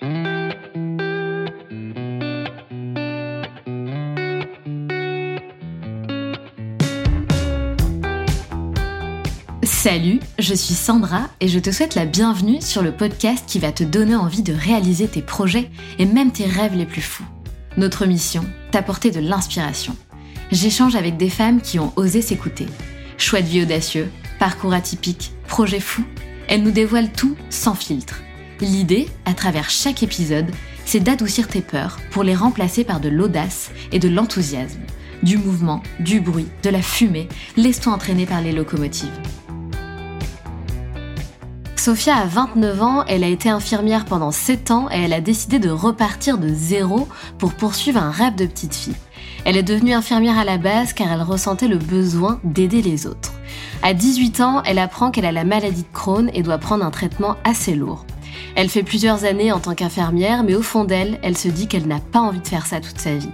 Salut, je suis Sandra et je te souhaite la bienvenue sur le podcast qui va te donner envie de réaliser tes projets et même tes rêves les plus fous. Notre mission, t'apporter de l'inspiration. J'échange avec des femmes qui ont osé s'écouter. Choix de vie audacieux, parcours atypique, projets fous, elles nous dévoilent tout sans filtre. L'idée, à travers chaque épisode, c'est d'adoucir tes peurs pour les remplacer par de l'audace et de l'enthousiasme. Du mouvement, du bruit, de la fumée, laisse-toi entraîner par les locomotives. Sophia a 29 ans, elle a été infirmière pendant 7 ans et elle a décidé de repartir de zéro pour poursuivre un rêve de petite fille. Elle est devenue infirmière à la base car elle ressentait le besoin d'aider les autres. À 18 ans, elle apprend qu'elle a la maladie de Crohn et doit prendre un traitement assez lourd. Elle fait plusieurs années en tant qu'infirmière, mais au fond d'elle, elle se dit qu'elle n'a pas envie de faire ça toute sa vie.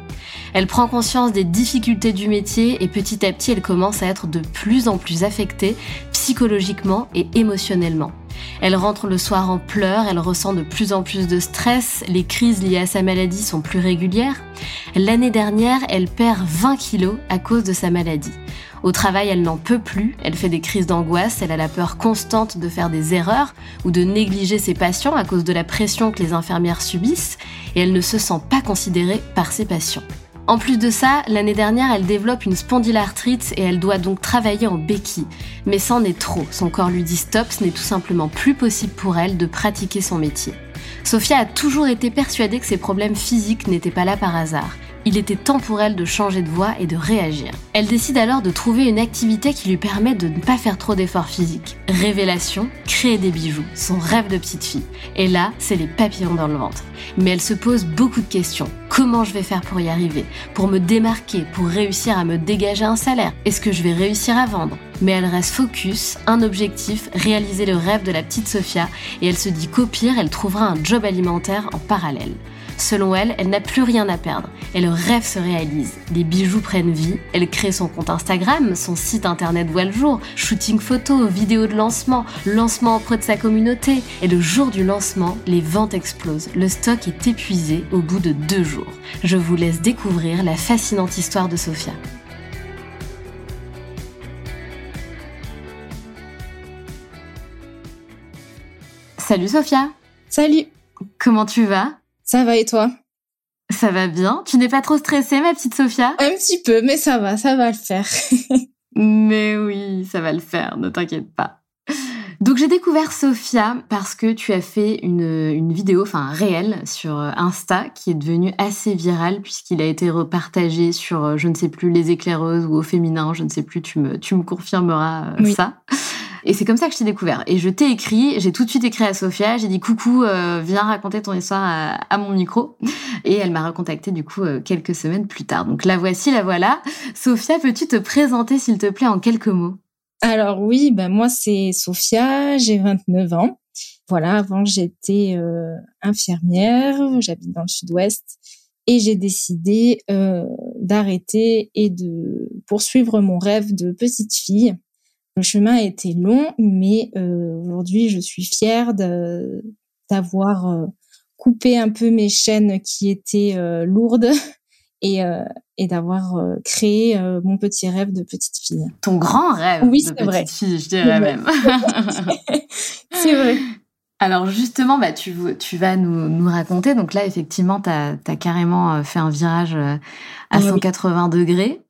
Elle prend conscience des difficultés du métier et petit à petit, elle commence à être de plus en plus affectée psychologiquement et émotionnellement. Elle rentre le soir en pleurs, elle ressent de plus en plus de stress, les crises liées à sa maladie sont plus régulières. L'année dernière, elle perd 20 kilos à cause de sa maladie. Au travail, elle n'en peut plus, elle fait des crises d'angoisse, elle a la peur constante de faire des erreurs ou de négliger ses patients à cause de la pression que les infirmières subissent, et elle ne se sent pas considérée par ses patients. En plus de ça, l'année dernière, elle développe une spondylarthrite et elle doit donc travailler en béquille. Mais c'en est trop, son corps lui dit stop, ce n'est tout simplement plus possible pour elle de pratiquer son métier. Sophia a toujours été persuadée que ses problèmes physiques n'étaient pas là par hasard il était temps pour elle de changer de voie et de réagir. Elle décide alors de trouver une activité qui lui permet de ne pas faire trop d'efforts physiques. Révélation, créer des bijoux, son rêve de petite fille. Et là, c'est les papillons dans le ventre. Mais elle se pose beaucoup de questions. Comment je vais faire pour y arriver? Pour me démarquer? Pour réussir à me dégager un salaire? Est-ce que je vais réussir à vendre? Mais elle reste focus, un objectif, réaliser le rêve de la petite Sophia, et elle se dit qu'au pire, elle trouvera un job alimentaire en parallèle. Selon elle, elle n'a plus rien à perdre et le rêve se réalise. Les bijoux prennent vie, elle crée son compte Instagram, son site internet voit le jour, shooting photos, vidéos de lancement, lancement auprès de sa communauté. Et le jour du lancement, les ventes explosent. Le stock est épuisé au bout de deux jours. Je vous laisse découvrir la fascinante histoire de Sophia. Salut Sophia Salut Comment tu vas? Ça va et toi? Ça va bien. Tu n'es pas trop stressée, ma petite Sophia? Un petit peu, mais ça va, ça va le faire. mais oui, ça va le faire, ne t'inquiète pas. Donc j'ai découvert Sophia parce que tu as fait une, une vidéo, enfin un réel sur Insta qui est devenu assez viral puisqu'il a été repartagé sur, je ne sais plus, les éclaireuses ou au féminin, je ne sais plus, tu me, tu me confirmeras euh, ça. Et c'est comme ça que je t'ai découvert. Et je t'ai écrit, j'ai tout de suite écrit à Sophia, j'ai dit coucou, euh, viens raconter ton histoire à, mon micro. Et elle m'a recontacté du coup euh, quelques semaines plus tard. Donc la voici, la voilà. Sophia, peux-tu te présenter s'il te plaît en quelques mots? Alors oui, ben moi c'est Sophia, j'ai 29 ans. Voilà, avant j'étais euh, infirmière, j'habite dans le sud-ouest et j'ai décidé d'arrêter et de poursuivre mon rêve de petite fille le chemin a été long, mais euh, aujourd'hui, je suis fière d'avoir euh, coupé un peu mes chaînes qui étaient euh, lourdes et, et d'avoir créé mon petit rêve de petite fille. Ton grand rêve oui, de petite vrai. fille, je dirais même. c'est vrai. Alors justement, bah, tu, tu vas nous, nous raconter. Donc là, effectivement, tu as, carrément euh, fait un virage euh, à 180 degrés.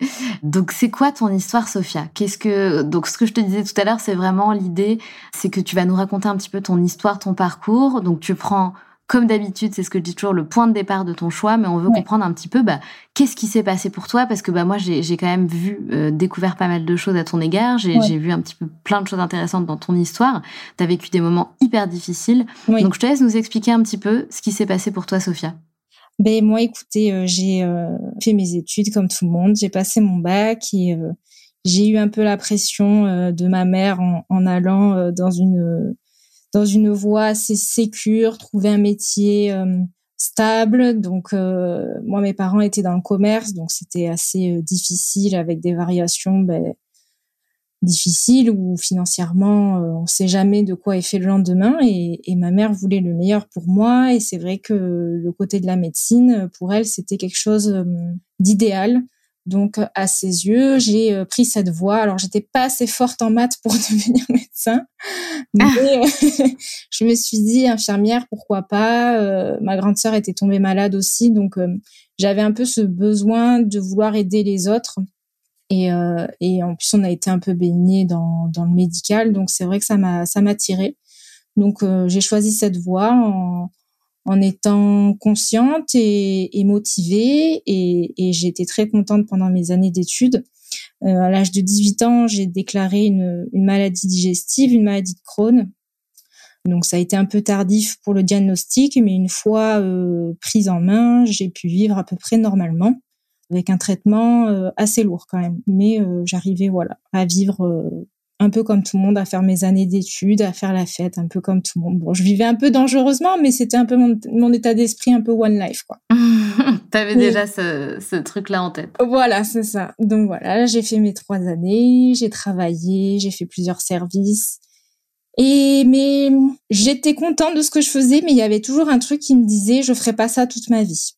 Donc c'est quoi ton histoire, Sophia? Qu'est-ce que donc ce que je te disais tout à l'heure, c'est vraiment l'idée, c'est que tu vas nous raconter un petit peu ton histoire, ton parcours. Donc tu prends comme d'habitude, c'est ce que je dis toujours, le point de départ de ton choix, mais on veut comprendre un petit peu bah, qu'est-ce qui s'est passé pour toi, parce que bah, moi, j'ai quand même vu, euh, découvert pas mal de choses à ton égard, j'ai vu un petit peu plein de choses intéressantes dans ton histoire, tu as vécu des moments hyper difficiles, donc je te laisse nous expliquer un petit peu ce qui s'est passé pour toi, Sophia. Ben moi, écoutez, euh, j'ai euh, fait mes études comme tout le monde, j'ai passé mon bac et j'ai eu un peu la pression de ma mère en, en allant dans une dans une voie assez sécure, trouver un métier euh, stable. Donc, euh, moi, mes parents étaient dans le commerce, donc c'était assez euh, difficile avec des variations ben, difficile où financièrement on ne sait jamais de quoi est fait le lendemain. Et, ma mère voulait le meilleur pour moi. Et c'est vrai que le côté de la médecine pour elle c'était quelque chose d'idéal donc, à ses yeux, j'ai euh, pris cette voie. Alors, j'étais pas assez forte en maths pour devenir médecin, mais ah. je me suis dit infirmière, pourquoi pas? Euh, ma grande sœur était tombée malade aussi, donc euh, j'avais un peu ce besoin de vouloir aider les autres. Et, et en plus, on a été un peu baigné dans, dans le médical, donc c'est vrai que ça m'a ça m'a tiré. Donc, j'ai choisi cette voie en, en étant consciente et, et motivée. Et, et j'ai été très contente pendant mes années d'études. Euh, à l'âge de 18 ans, j'ai déclaré une, une, maladie digestive, une maladie de Crohn. Donc ça a été un peu tardif pour le diagnostic, mais une fois euh, prise en main, j'ai pu vivre à peu près normalement, avec un traitement euh, assez lourd quand même. Mais euh, j'arrivais voilà à vivre euh, un peu comme tout le monde, à faire mes années d'études, à faire la fête, un peu comme tout le monde. Bon, je vivais un peu dangereusement, mais c'était un peu mon, état d'esprit, un peu one life, quoi. T'avais déjà ce, ce truc-là en tête. Voilà, c'est ça. Donc voilà, j'ai fait mes trois années, j'ai travaillé, j'ai fait plusieurs services. Et mais j'étais contente de ce que je faisais, mais il y avait toujours un truc qui me disait je ferai pas ça toute ma vie,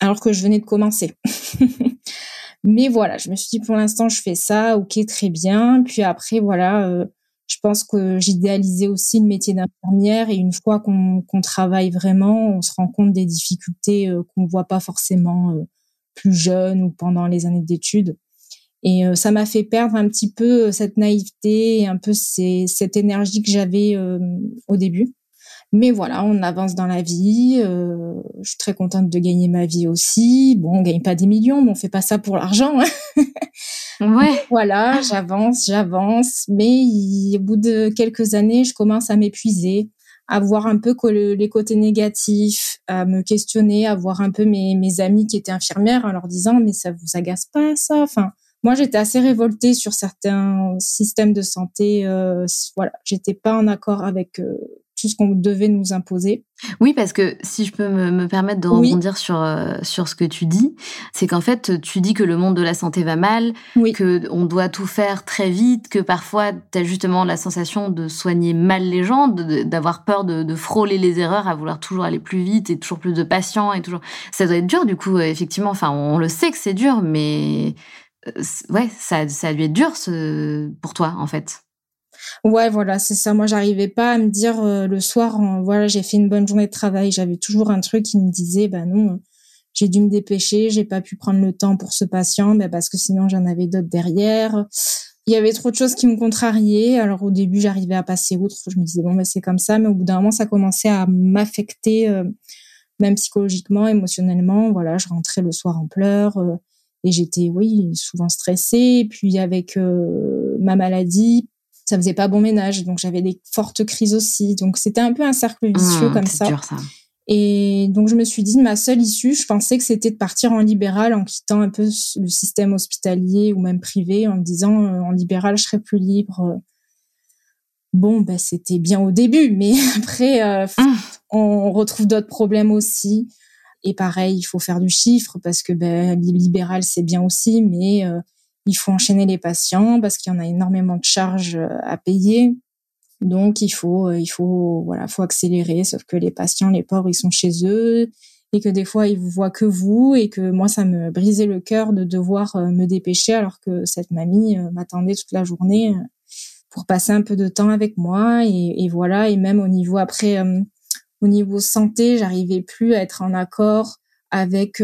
alors que je venais de commencer. Mais voilà, je me suis dit pour l'instant je fais ça, ok très bien. Puis après voilà, euh, je pense que j'idéalisais aussi le métier d'infirmière et une fois qu'on travaille vraiment, on se rend compte des difficultés euh, qu'on voit pas forcément euh, plus jeune ou pendant les années d'études. Et ça m'a fait perdre un petit peu cette naïveté et un peu cette énergie que j'avais au début. Mais voilà, on avance dans la vie. Euh, je suis très contente de gagner ma vie aussi. Bon, on gagne pas des millions, mais on fait pas ça pour l'argent. Hein. ouais. voilà, j'avance, j'avance. Mais au bout de quelques années, je commence à m'épuiser, à voir un peu les côtés négatifs, à me questionner, à voir un peu mes, mes amis qui étaient infirmières en leur disant mais ça vous agace pas ça? Enfin, moi j'étais assez révoltée sur certains systèmes de santé. Euh, voilà, j'étais pas en accord avec euh, tout ce qu'on devait nous imposer. Oui, parce que si je peux me, me permettre de rebondir sur euh, sur ce que tu dis, c'est qu'en fait, tu dis que le monde de la santé va mal, oui. que on doit tout faire très vite, que parfois tu as justement la sensation de soigner mal les gens, d'avoir peur de, de, frôler les erreurs, à vouloir toujours aller plus vite et toujours plus de patients et toujours. Ça doit être dur, du coup, effectivement. Enfin, on le sait que c'est dur, mais euh, ouais, ça, ça a dû être dur ce, pour toi, en fait. Ouais, voilà, c'est ça. Moi, j'arrivais pas à me dire euh, le soir, voilà, j'ai fait une bonne journée de travail. J'avais toujours un truc qui me disait, bah non, j'ai dû me dépêcher, j'ai pas pu prendre le temps pour ce patient, bah parce que sinon j'en avais d'autres derrière. Il y avait trop de choses qui me contrariaient. Alors au début, j'arrivais à passer outre. Je me disais bon, mais c'est comme ça. Mais au bout d'un moment, ça commençait à m'affecter, euh, même psychologiquement, émotionnellement. Voilà, je rentrais le soir en pleurs. Euh, et j'étais, oui, souvent stressée. Et puis avec ma maladie, ça faisait pas bon ménage, donc j'avais des fortes crises aussi. Donc c'était un peu un cercle vicieux mmh, comme ça. Dur, ça. Et donc je me suis dit, ma seule issue, je pensais que c'était de partir en libéral en quittant un peu le système hospitalier ou même privé, en me disant, euh, en libéral, je serais plus libre. Bon, ben c'était bien au début, mais après, euh, mmh. on retrouve d'autres problèmes aussi. Et pareil, il faut faire du chiffre parce que ben, libéral, c'est bien aussi, mais euh, il faut enchaîner les patients parce qu'il y en a énormément de charges euh, à payer. Donc il faut euh, il faut voilà, faut accélérer sauf que les patients les pauvres ils sont chez eux et que des fois ils vous voient que vous et que moi ça me brisait le cœur de devoir euh, me dépêcher alors que cette mamie m'attendait toute la journée pour passer un peu de temps avec moi et, et voilà et même au niveau après au niveau santé j'arrivais plus à être en accord avec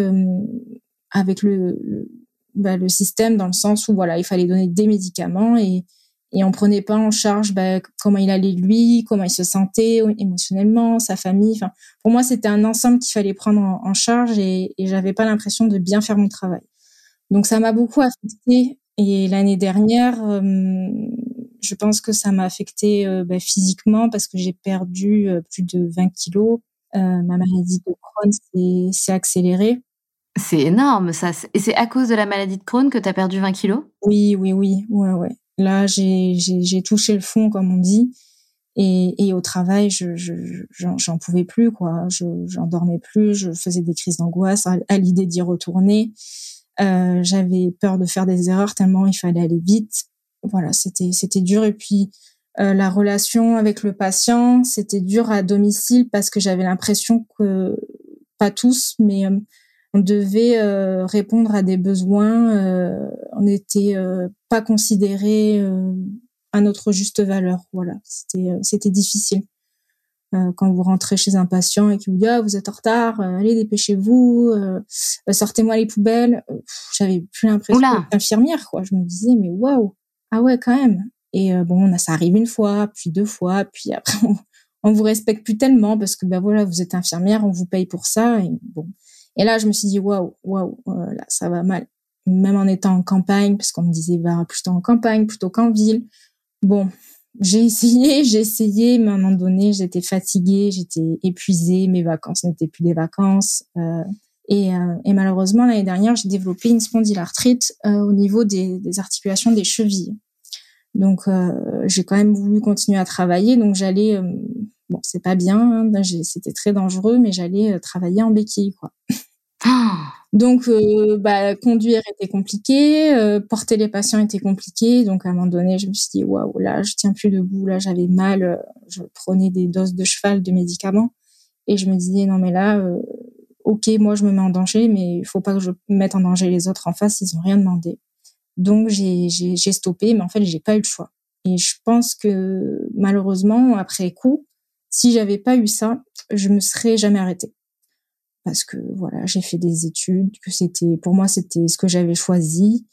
avec le, bah, le système dans le sens où voilà, il fallait donner des médicaments et et on prenait pas en charge bah, comment il allait lui, comment il se sentait émotionnellement, sa famille. Enfin, pour moi, c'était un ensemble qu'il fallait prendre en, charge et, et j'avais pas l'impression de bien faire mon travail. Donc ça m'a beaucoup affecté. Et l'année dernière, euh, je pense que ça m'a affecté euh, bah, physiquement parce que j'ai perdu euh, plus de 20 kilos. ma maladie de Crohn s'est accélérée. C'est énorme, ça. Et c'est à cause de la maladie de Crohn que tu as perdu 20 kilos? Oui, oui, oui. Ouais, ouais. Là, j'ai touché le fond, comme on dit. Et, et au travail, je j'en pouvais plus, quoi. Je j'en dormais plus. Je faisais des crises d'angoisse à, l'idée d'y retourner. Euh, J'avais peur de faire des erreurs tellement il fallait aller vite. Voilà, c'était c'était dur. Et puis la relation avec le patient, c'était dur à domicile parce que j'avais l'impression que pas tous, mais on devait répondre à des besoins. on n'était pas considéré à notre juste valeur. Voilà, c'était c'était difficile. Euh, quand vous rentrez chez un patient et qu'il vous dit ah, vous êtes en retard, euh, allez dépêchez-vous, euh, sortez-moi les poubelles. J'avais plus l'impression d'être infirmière quoi. Je me disais mais waouh ah ouais quand même. Et bon ça arrive une fois, puis deux fois, puis après on, vous respecte plus tellement parce que ben voilà vous êtes infirmière, on vous paye pour ça et bon. Et là je me suis dit waouh waouh là ça va mal. Même en étant en campagne parce qu'on me disait va plutôt en campagne plutôt qu'en ville. Bon, j'ai essayé, j'ai essayé, mais à un moment donné, j'étais fatiguée, j'étais épuisée, mes vacances n'étaient plus des vacances. Euh, et, euh, malheureusement, l'année dernière, j'ai développé une spondylarthrite euh, au niveau des, articulations des chevilles. Donc, euh, j'ai quand même voulu continuer à travailler. Donc, j'allais, bon, c'est pas bien, hein, c'était très dangereux, mais j'allais travailler en béquille, quoi. Ah donc, euh, bah, conduire était compliqué, euh, porter les patients était compliqué. Donc, à un moment donné, je me suis dit, waouh, là, je tiens plus debout, là, j'avais mal. Euh, je prenais des doses de cheval de médicaments. Et je me disais, non, mais là, ok, moi, je me mets en danger, mais il faut pas que je mette en danger les autres en face, ils ont rien demandé. Donc, j'ai stoppé, mais en fait, j'ai pas eu le choix. Et je pense que, malheureusement, après coup, si j'avais pas eu ça, je me serais jamais arrêtée parce que voilà, j'ai fait des études, que c'était pour moi c'était ce que j'avais choisi.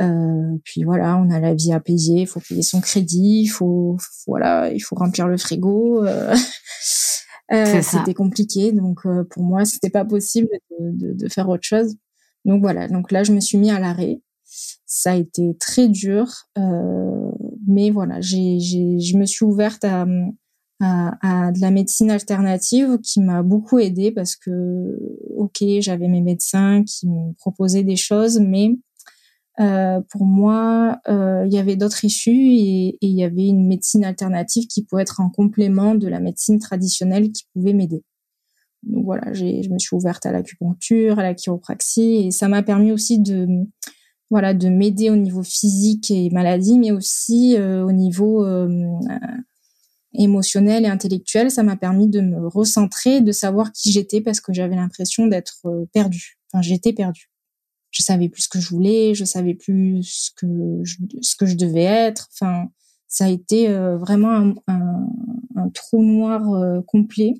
Euh, puis voilà, on a la vie à payer, il faut payer son crédit, il faut voilà, il faut remplir le frigo. Euh, euh, c'était compliqué, donc euh, pour moi c'était pas possible de, de, de, faire autre chose. Donc voilà, donc là je me suis mis à l'arrêt. Ça a été très dur, euh, mais voilà, j'ai, je me suis ouverte à, à, de la médecine alternative qui m'a beaucoup aidée parce que, ok, j'avais mes médecins qui me proposaient des choses, mais euh, pour moi, euh, il y avait d'autres issues et, il y avait une médecine alternative qui pouvait être en complément de la médecine traditionnelle qui pouvait m'aider. Donc voilà, j'ai, je me suis ouverte à l'acupuncture, à la chiropraxie et ça m'a permis aussi de voilà de m'aider au niveau physique et maladie, mais aussi euh, au niveau euh, émotionnel et intellectuel, ça m'a permis de me recentrer, de savoir qui j'étais parce que j'avais l'impression d'être euh, perdue. Enfin, j'étais perdue. Je savais plus ce que je voulais, je savais plus ce que je, ce que je devais être. Enfin, ça a été euh, vraiment un, un, un, trou noir complet.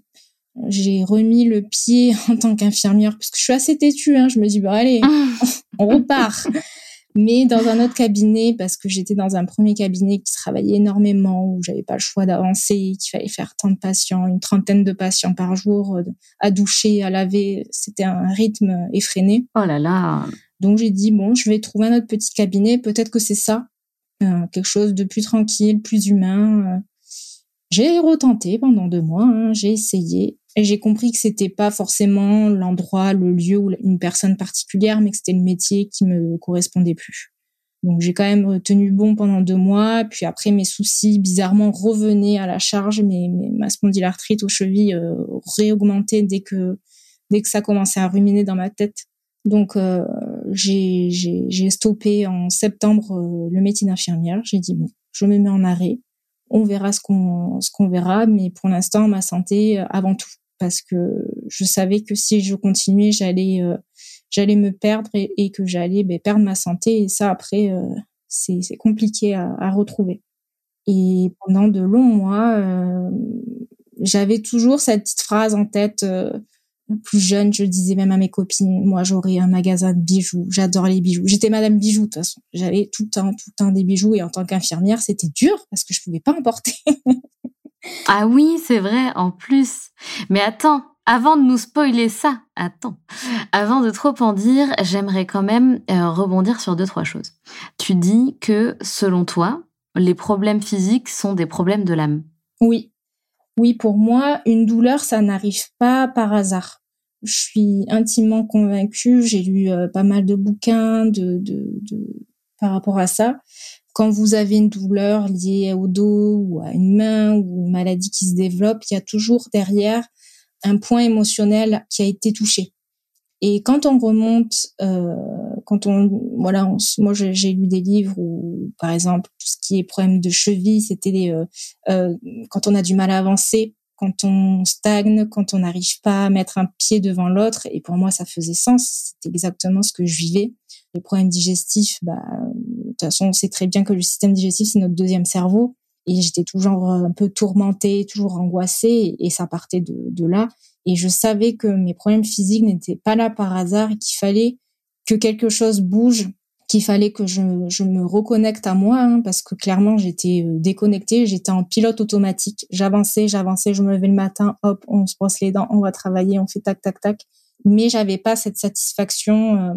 J'ai remis le pied en tant qu'infirmière parce que je suis assez têtue. Hein, je me dis bah allez, on repart mais dans un autre cabinet parce que j'étais dans un premier cabinet qui travaillait énormément où j'avais pas le choix d'avancer, qu'il fallait faire tant de patients, une trentaine de patients par jour euh, à doucher, à laver, c'était un rythme effréné. Oh là là. Donc j'ai dit bon, je vais trouver un autre petit cabinet, peut-être que c'est ça, euh, quelque chose de plus tranquille, plus humain. Euh. J'ai retenté pendant deux mois, hein, j'ai essayé j'ai compris que c'était pas forcément l'endroit, le lieu ou une personne particulière, mais que c'était le métier qui me correspondait plus. Donc j'ai quand même tenu bon pendant deux mois, puis après mes soucis bizarrement revenaient à la charge, mais, ma spondylarthrite aux chevilles euh, réaugmentait dès que dès que ça commençait à ruminer dans ma tête. Donc euh, j'ai stoppé en septembre euh, le métier d'infirmière. J'ai dit bon, je me mets en arrêt. On verra ce qu'on ce qu'on verra, mais pour l'instant ma santé euh, avant tout parce que je savais que si je continuais, j'allais euh, j'allais me perdre et, que j'allais ben, perdre ma santé. Et ça, après, euh, c'est compliqué à, à, retrouver. Et pendant de longs mois, euh, j'avais toujours cette petite phrase en tête. plus jeune, je disais même à mes copines, moi j'aurais un magasin de bijoux, j'adore les bijoux. J'étais madame bijoux de toute façon. J'avais tout le temps, tout le temps des bijoux et en tant qu'infirmière, c'était dur parce que je pouvais pas en porter. Ah oui, c'est vrai, en plus. Mais attends, avant de nous spoiler ça, attends. Avant de trop en dire, j'aimerais quand même euh, rebondir sur deux, trois choses. Tu dis que, selon toi, les problèmes physiques sont des problèmes de l'âme. Oui. Oui, pour moi, une douleur, ça n'arrive pas par hasard. Je suis intimement convaincue, j'ai lu euh, pas mal de bouquins de, de, de, par rapport à ça quand vous avez une douleur liée au dos ou à une main ou une maladie qui se développe, il y a toujours derrière un point émotionnel qui a été touché. Et quand on remonte, euh, quand on, voilà, moi j'ai lu des livres où, par exemple, tout ce qui est problème de cheville, c'était euh, euh, quand on a du mal à avancer, quand on stagne, quand on n'arrive pas à mettre un pied devant l'autre. Et pour moi, ça faisait sens. C'était exactement ce que je vivais. Les problèmes digestifs, bah, de toute façon, on sait très bien que le système digestif, c'est notre deuxième cerveau. Et j'étais toujours un peu tourmentée, toujours angoissée, et ça partait de, de là. Et je savais que mes problèmes physiques n'étaient pas là par hasard et qu'il fallait que quelque chose bouge, qu'il fallait que je, me reconnecte à moi, hein, parce que clairement j'étais euh, déconnectée, j'étais en pilote automatique. J'avançais, j'avançais, je me levais le matin, hop, on se brosse les dents, on va travailler, on fait tac tac tac. Mais j'avais pas cette satisfaction euh,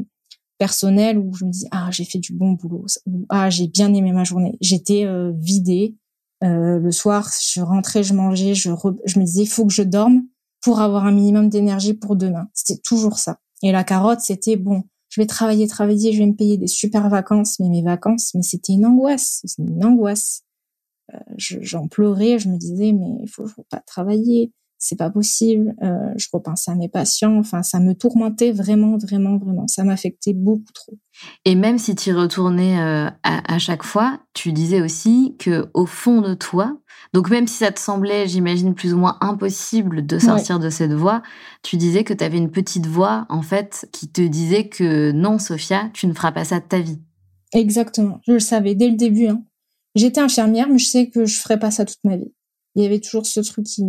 personnelle où je me dis ah j'ai fait du bon boulot, ah j'ai bien aimé ma journée. J'étais euh, vidée. Le soir, je rentrais, je mangeais, je, je me disais il faut que je dorme pour avoir un minimum d'énergie pour demain. C'était toujours ça. Et la carotte, c'était bon, je vais travailler, travailler, je vais me payer des super vacances, mais mes vacances, mais c'était une angoisse, c'est une angoisse. Euh, J'en pleurais, je me disais, mais il faut, faut pas travailler, c'est pas possible. Euh, je repensais à mes patients. Enfin, ça me tourmentait vraiment, vraiment, vraiment. Ça m'affectait beaucoup trop. Et même si tu y retournais euh, à, à, chaque fois, tu disais aussi que au fond de toi, donc même si ça te semblait, j'imagine, plus ou moins impossible de sortir de cette voie, tu disais que tu avais une petite voix, en fait, qui te disait que non, Sophia, tu ne feras pas ça de ta vie. Exactement. Je le savais dès le début. Hein. J'étais infirmière, mais je sais que je ferais pas ça toute ma vie il y avait toujours ce truc qui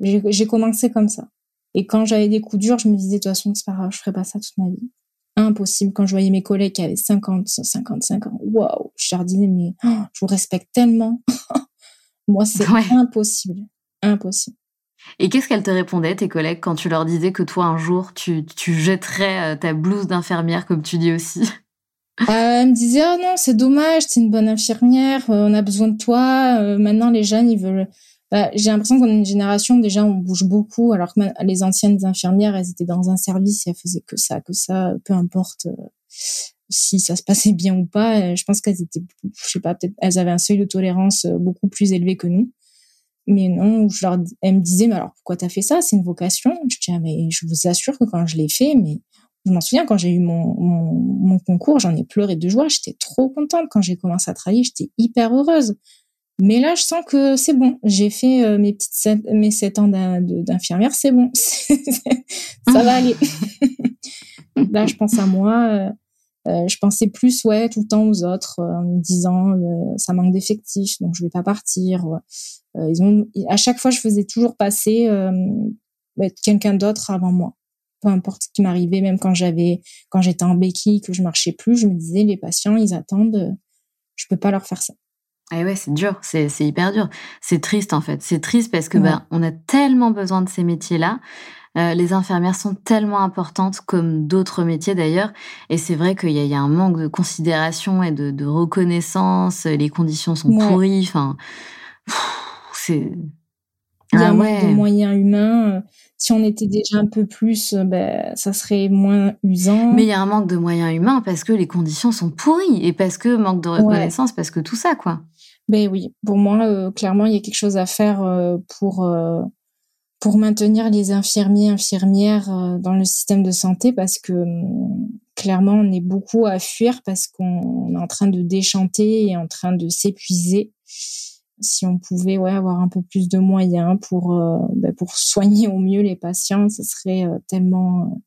j'ai commencé comme ça. Et quand j'avais des coups durs je me disais de toute façon c'est pas grave je ferai pas ça toute ma vie. Impossible. Quand je voyais mes collègues qui avaient 50 55 ans waouh je leur disais mais oh, je vous respecte tellement. Moi c'est impossible. Impossible. Et qu'est-ce qu'elles te répondaient, tes collègues, quand tu leur disais que toi, un jour, tu, tu jetterais euh, ta blouse d'infirmière, comme tu dis aussi? Euh, Elle me disait, oh non, c'est dommage, t'es une bonne infirmière, euh, on a besoin de toi. Euh, maintenant, les jeunes, ils veulent, bah, j'ai l'impression qu'on est une génération déjà on bouge beaucoup alors que les anciennes infirmières elles étaient dans un service et elles faisaient que ça que ça peu importe euh, si ça se passait bien ou pas je pense qu'elles étaient je sais pas peut-être elles avaient un seuil de tolérance euh, beaucoup plus élevé que nous mais non je leur elles me disaient mais alors pourquoi t'as fait ça? C'est une vocation je dis ah, mais je vous assure que quand je l'ai fait mais je m'en souviens quand j'ai eu mon, mon concours, j'en ai pleuré de joie. J'étais trop contente quand j'ai commencé à travailler. J'étais hyper heureuse. Mais là, je sens que c'est bon. J'ai fait euh, mes petites sept, mes sept ans d'infirmière, c'est bon. ça va aller. là, je pense à moi. Euh, euh, je pensais plus, ouais, tout le temps aux autres, en me disant, ça manque d'effectifs, donc je vais pas partir. ils ont, à chaque fois, je faisais toujours passer bah, quelqu'un d'autre avant moi. Peu importe ce qui m'arrivait, même quand j'avais, quand j'étais en béquille, que je marchais plus, je me disais, les patients, ils attendent, je peux pas leur faire ça. Ah ouais, c'est dur, c'est hyper dur. C'est triste en fait. C'est triste parce que ben, on a tellement besoin de ces métiers-là. Euh, les infirmières sont tellement importantes comme d'autres métiers d'ailleurs. Et c'est vrai qu'il y, y, a un manque de considération et de, de reconnaissance. Les conditions sont pourries. Enfin, c'est. Il y a ah ouais. de moyens humains. Si on était déjà un peu plus, ben, ça serait moins usant. Mais il y a un manque de moyens humains parce que les conditions sont pourries et parce que manque de reconnaissance, parce que tout ça, quoi. Ben oui, pour moi, euh, clairement, il y a quelque chose à faire euh, pour euh, pour maintenir les infirmiers infirmières dans le système de santé parce que hum, clairement, on est beaucoup à fuir parce qu'on est en train de déchanter et en train de s'épuiser. Si on pouvait ouais avoir un peu plus de moyens pour ben pour soigner au mieux les patients, ce serait tellement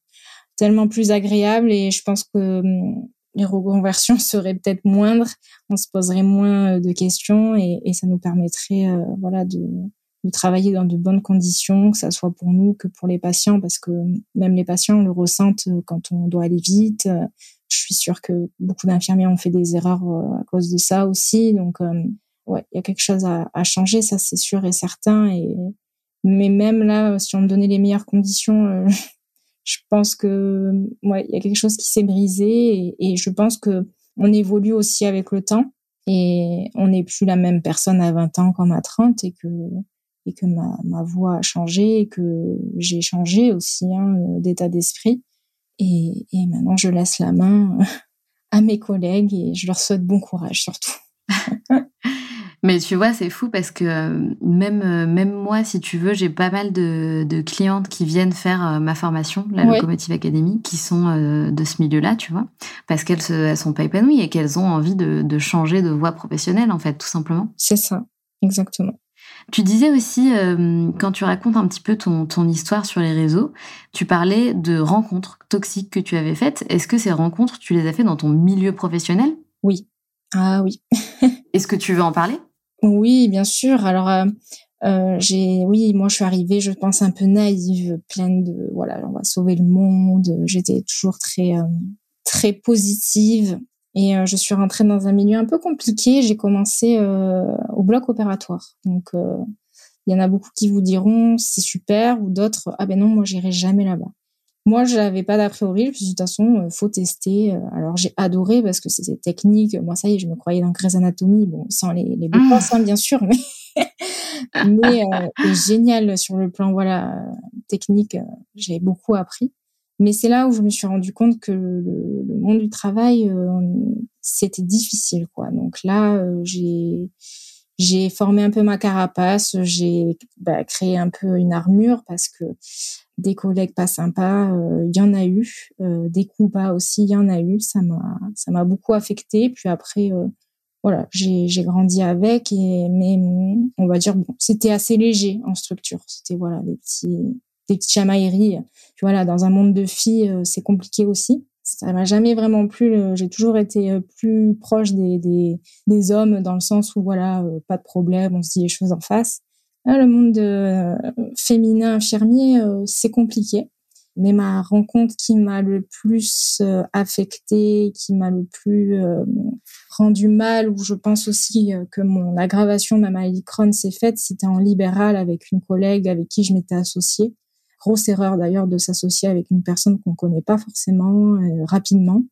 tellement plus agréable et je pense que hum, les reconversions seraient peut-être moindres, on se poserait moins euh, de questions et, et ça nous permettrait euh, voilà de, de, travailler dans de bonnes conditions, que ça soit pour nous que pour les patients, parce que même les patients le ressentent euh, quand on doit aller vite. Je suis sûre que beaucoup d'infirmiers ont fait des erreurs à cause de ça aussi, donc ouais, il y a quelque chose à, à changer, ça c'est sûr et certain. Et mais même là, si on me donnait les meilleures conditions, je pense que ouais, il y a quelque chose qui s'est brisé et, je pense que on évolue aussi avec le temps et on n'est plus la même personne à 20 ans comme à 30 et que et que ma, voix a changé et que j'ai changé aussi hein, d'état d'esprit et maintenant je laisse la main à mes collègues et je leur souhaite bon courage surtout. Mais tu vois, c'est fou parce que euh, même, euh, même moi, si tu veux, j'ai pas mal de, de, clientes qui viennent faire euh, ma formation, la Locomotive Academy, qui sont de ce milieu-là, tu vois, parce qu'elles elles sont pas épanouies et qu'elles ont envie de, de changer de voie professionnelle, en fait, tout simplement. C'est ça, exactement. Tu disais aussi, quand tu racontes un petit peu ton, ton histoire sur les réseaux, tu parlais de rencontres toxiques que tu avais faites. Est-ce que ces rencontres, tu les as faites dans ton milieu professionnel? Oui. Ah oui. Est-ce que tu veux en parler? Oui, bien sûr. Alors, euh, euh, j'ai, oui, moi, je suis arrivée, je pense, un peu naïve, pleine de, voilà, on va sauver le monde. J'étais toujours très, euh, très positive. Et je suis rentrée dans un milieu un peu compliqué. J'ai commencé au bloc opératoire. Donc, il y en a beaucoup qui vous diront c'est super, ou d'autres ah ben non, moi, j'irai jamais là-bas. Moi, je n'avais pas d'a priori. Je me suis dit, de toute façon, euh, faut tester. Euh, alors, j'ai adoré parce que c'était technique. Moi, ça y est, je me croyais dans Grey's Anatomy. Bon, sans les, les beaux mmh. hein, bien sûr, mais, mais euh, génial sur le plan, voilà, technique. j'ai beaucoup appris. Mais c'est là où je me suis rendu compte que le, monde du travail, c'était difficile, quoi. Donc là, j'ai, j'ai formé un peu ma carapace, j'ai bah, créé un peu une armure parce que des collègues pas sympas, euh, il y en a eu, euh, des coups bas aussi, il y en a eu. Ça m'a, ça m'a beaucoup affecté. Puis après, euh, voilà, j'ai, j'ai grandi avec, et mais on va dire bon, c'était assez léger en structure. C'était voilà des petits, des petites chamailleries. Puis voilà, dans un monde de filles, c'est compliqué aussi. Ça m'a jamais vraiment plu. J'ai toujours été plus proche des, hommes dans le sens où voilà, pas de problème, on se dit les choses en face. Ah, le monde euh, féminin infirmier, euh, c'est compliqué. Mais ma rencontre qui m'a le plus euh, affectée, qui m'a le plus rendu mal, où je pense aussi que mon aggravation de ma maladie Crohn s'est faite, c'était en libéral avec une collègue avec qui je m'étais associée. Grosse erreur d'ailleurs de s'associer avec une personne qu'on connaît pas forcément rapidement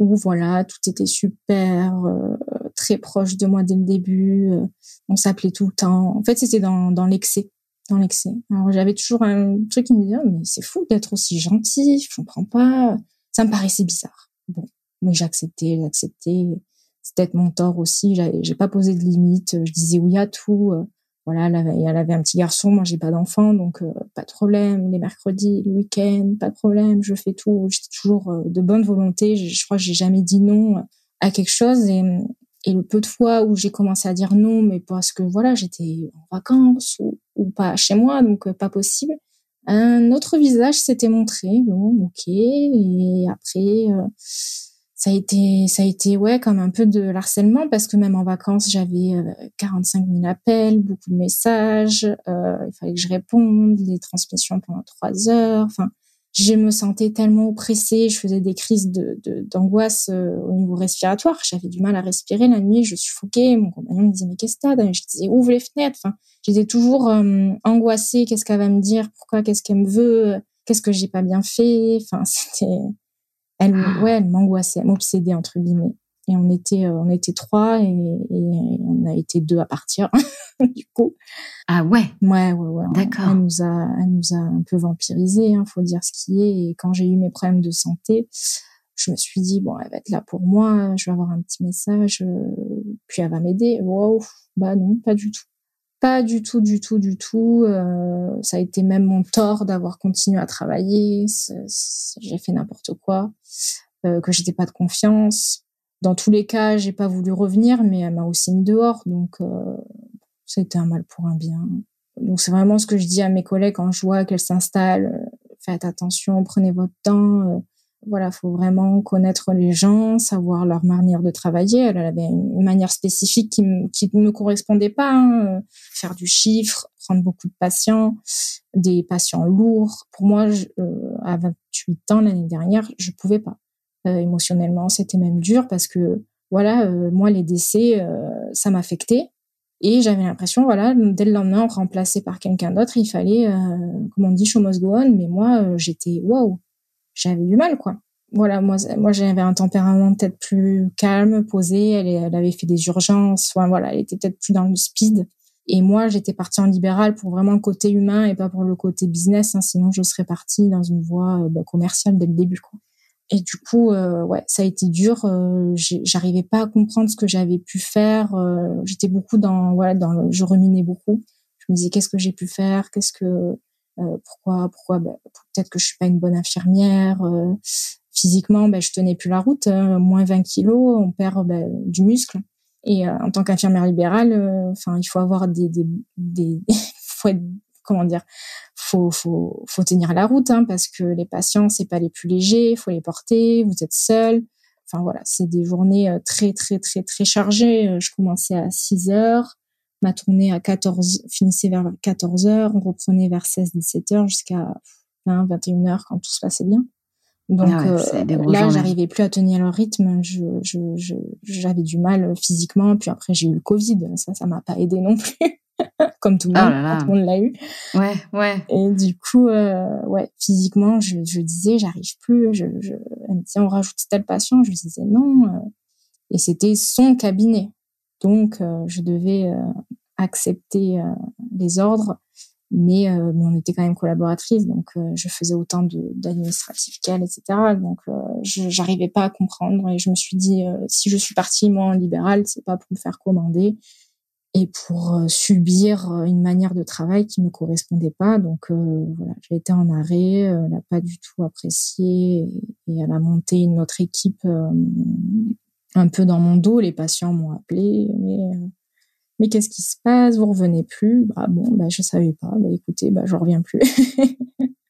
où voilà, tout était super, euh, très proche de moi dès le début. Euh, on s'appelait tout le temps. En fait, c'était dans, dans l'excès, dans l'excès. Alors j'avais toujours un truc qui me disait, mais c'est fou d'être aussi gentil, je comprends pas. Ça me paraissait bizarre. Bon, mais j'acceptais, j'acceptais. C'était mon tort aussi. J'ai pas posé de limite. Je disais oui à tout. Euh, voilà, elle avait, elle avait un petit garçon, moi j'ai pas d'enfant, donc euh, pas de problème. Les mercredis, le week-end, pas de problème, je fais tout. J'étais toujours euh, de bonne volonté. Je, je crois que j'ai jamais dit non à quelque chose et, et le peu de fois où j'ai commencé à dire non, mais parce que voilà, j'étais en vacances ou, ou, pas chez moi, donc euh, pas possible. Un autre visage s'était montré, bon, ok, et après ça a été ça a été ouais comme un peu de harcèlement parce que même en vacances j'avais 45 euh, 000 appels beaucoup de messages euh, il fallait que je réponde les transmissions pendant trois heures. Enfin je me sentais tellement oppressée je faisais des crises de d'angoisse euh, au niveau respiratoire. J'avais du mal à respirer la nuit je suffoquais. Mon compagnon me disait mais qu'est-ce que t'as je disais ouvre les fenêtres. Enfin j'étais toujours euh, angoissée. Qu'est-ce qu'elle va me dire? Pourquoi? Qu'est-ce qu'elle me veut? Qu'est-ce que j'ai pas bien fait? Enfin c'était elle, ah. ouais, elle m'angoissait, m'obsédait entre guillemets. Et on était, euh, on était trois et, on a été deux à partir du coup. Ah ouais. Ouais, ouais, ouais. D'accord. Elle nous a, elle nous a un peu vampirisé, hein, faut dire ce qui est. Et quand j'ai eu mes problèmes de santé, je me suis dit bon, elle va être là pour moi. Je vais avoir un petit message, euh, puis elle va m'aider. Wow, bah non, pas du tout. Pas du tout, du tout, du tout. Euh, ça a été même mon tort d'avoir continué à travailler. J'ai fait n'importe quoi, euh, que j'étais pas de confiance. Dans tous les cas, j'ai pas voulu revenir, mais elle m'a aussi mis dehors. Donc, euh, ça a été un mal pour un bien. Donc, c'est vraiment ce que je dis à mes collègues quand je vois qu'elles s'installent. Euh, faites attention, prenez votre temps. Euh, voilà, faut vraiment connaître les gens, savoir leur manière de travailler. Elle avait une manière spécifique qui, ne me correspondait pas. Hein. Faire du chiffre, prendre beaucoup de patients, des patients lourds. Pour moi, euh, à 28 ans l'année dernière, je pouvais pas. Euh, émotionnellement, c'était même dur parce que voilà, euh, moi les décès, ça m'affectait. Et j'avais l'impression, voilà, dès le lendemain, remplacé par quelqu'un d'autre, il fallait, comme on dit, show must go on. Mais moi, j'étais waouh j'avais du mal, quoi. Voilà, moi, moi j'avais un tempérament peut-être plus calme, posé. Elle, avait fait des urgences. Enfin, voilà, elle était peut-être plus dans le speed. Et moi, j'étais partie en libéral pour vraiment le côté humain et pas pour le côté business. Hein, sinon, je serais partie dans une voie euh, bah, commerciale dès le début. Quoi. et du coup, euh, ouais, ça a été dur. Euh, J'arrivais pas à comprendre ce que j'avais pu faire. J'étais beaucoup dans, voilà, dans, le, je ruminais beaucoup. Je me disais qu'est-ce que j'ai pu faire, qu'est-ce que, pourquoi, pourquoi, ben, peut-être que je suis pas une bonne infirmière. Euh, physiquement, ben, je tenais plus la route. Hein. moins 20 kilos, on perd ben, du muscle. Et en tant qu'infirmière libérale, enfin, il faut avoir des, des, comment dire, faut faut faut tenir la route hein, parce que les patients c'est pas les plus légers, faut les porter, vous êtes seul. Enfin voilà, c'est des journées euh, très très très très chargées. Euh, je commençais à 6 heures, ma tournée à 14 finissait vers 14 heures, on reprenait vers 16 17 heures jusqu'à 20 21 heures quand tout se passait bien. Donc ah euh, là, j'arrivais plus à tenir le rythme. Je, j'avais du mal physiquement. Puis après, j'ai eu le Covid. Ça, ça m'a pas aidé non plus. comme tout le oh monde, tout le monde l'a eu. Ouais, ouais. Et du coup, euh, ouais, physiquement, je, je disais, j'arrive plus. Je, je, elle me disait, on rajoute tel patient. Je disais non. Euh. et c'était son cabinet. Donc, euh, je devais euh, accepter les ordres. Mais, mais, on était quand même collaboratrices, donc je faisais autant d'administratif qu'elle, etc. Donc, j'arrivais pas à comprendre et je me suis dit, si je suis partie moi en libéral, c'est pas pour me faire commander, et pour euh, subir euh, une manière de travail qui me correspondait pas. Donc euh, voilà, j'ai été en arrêt, elle n'a pas du tout apprécié et, elle a monté une autre équipe un peu dans mon dos. Les patients m'ont appelé, mais mais qu'est-ce qui se passe? Vous revenez plus? Bah bon, bah je savais pas. Bah écoutez, bah je reviens plus.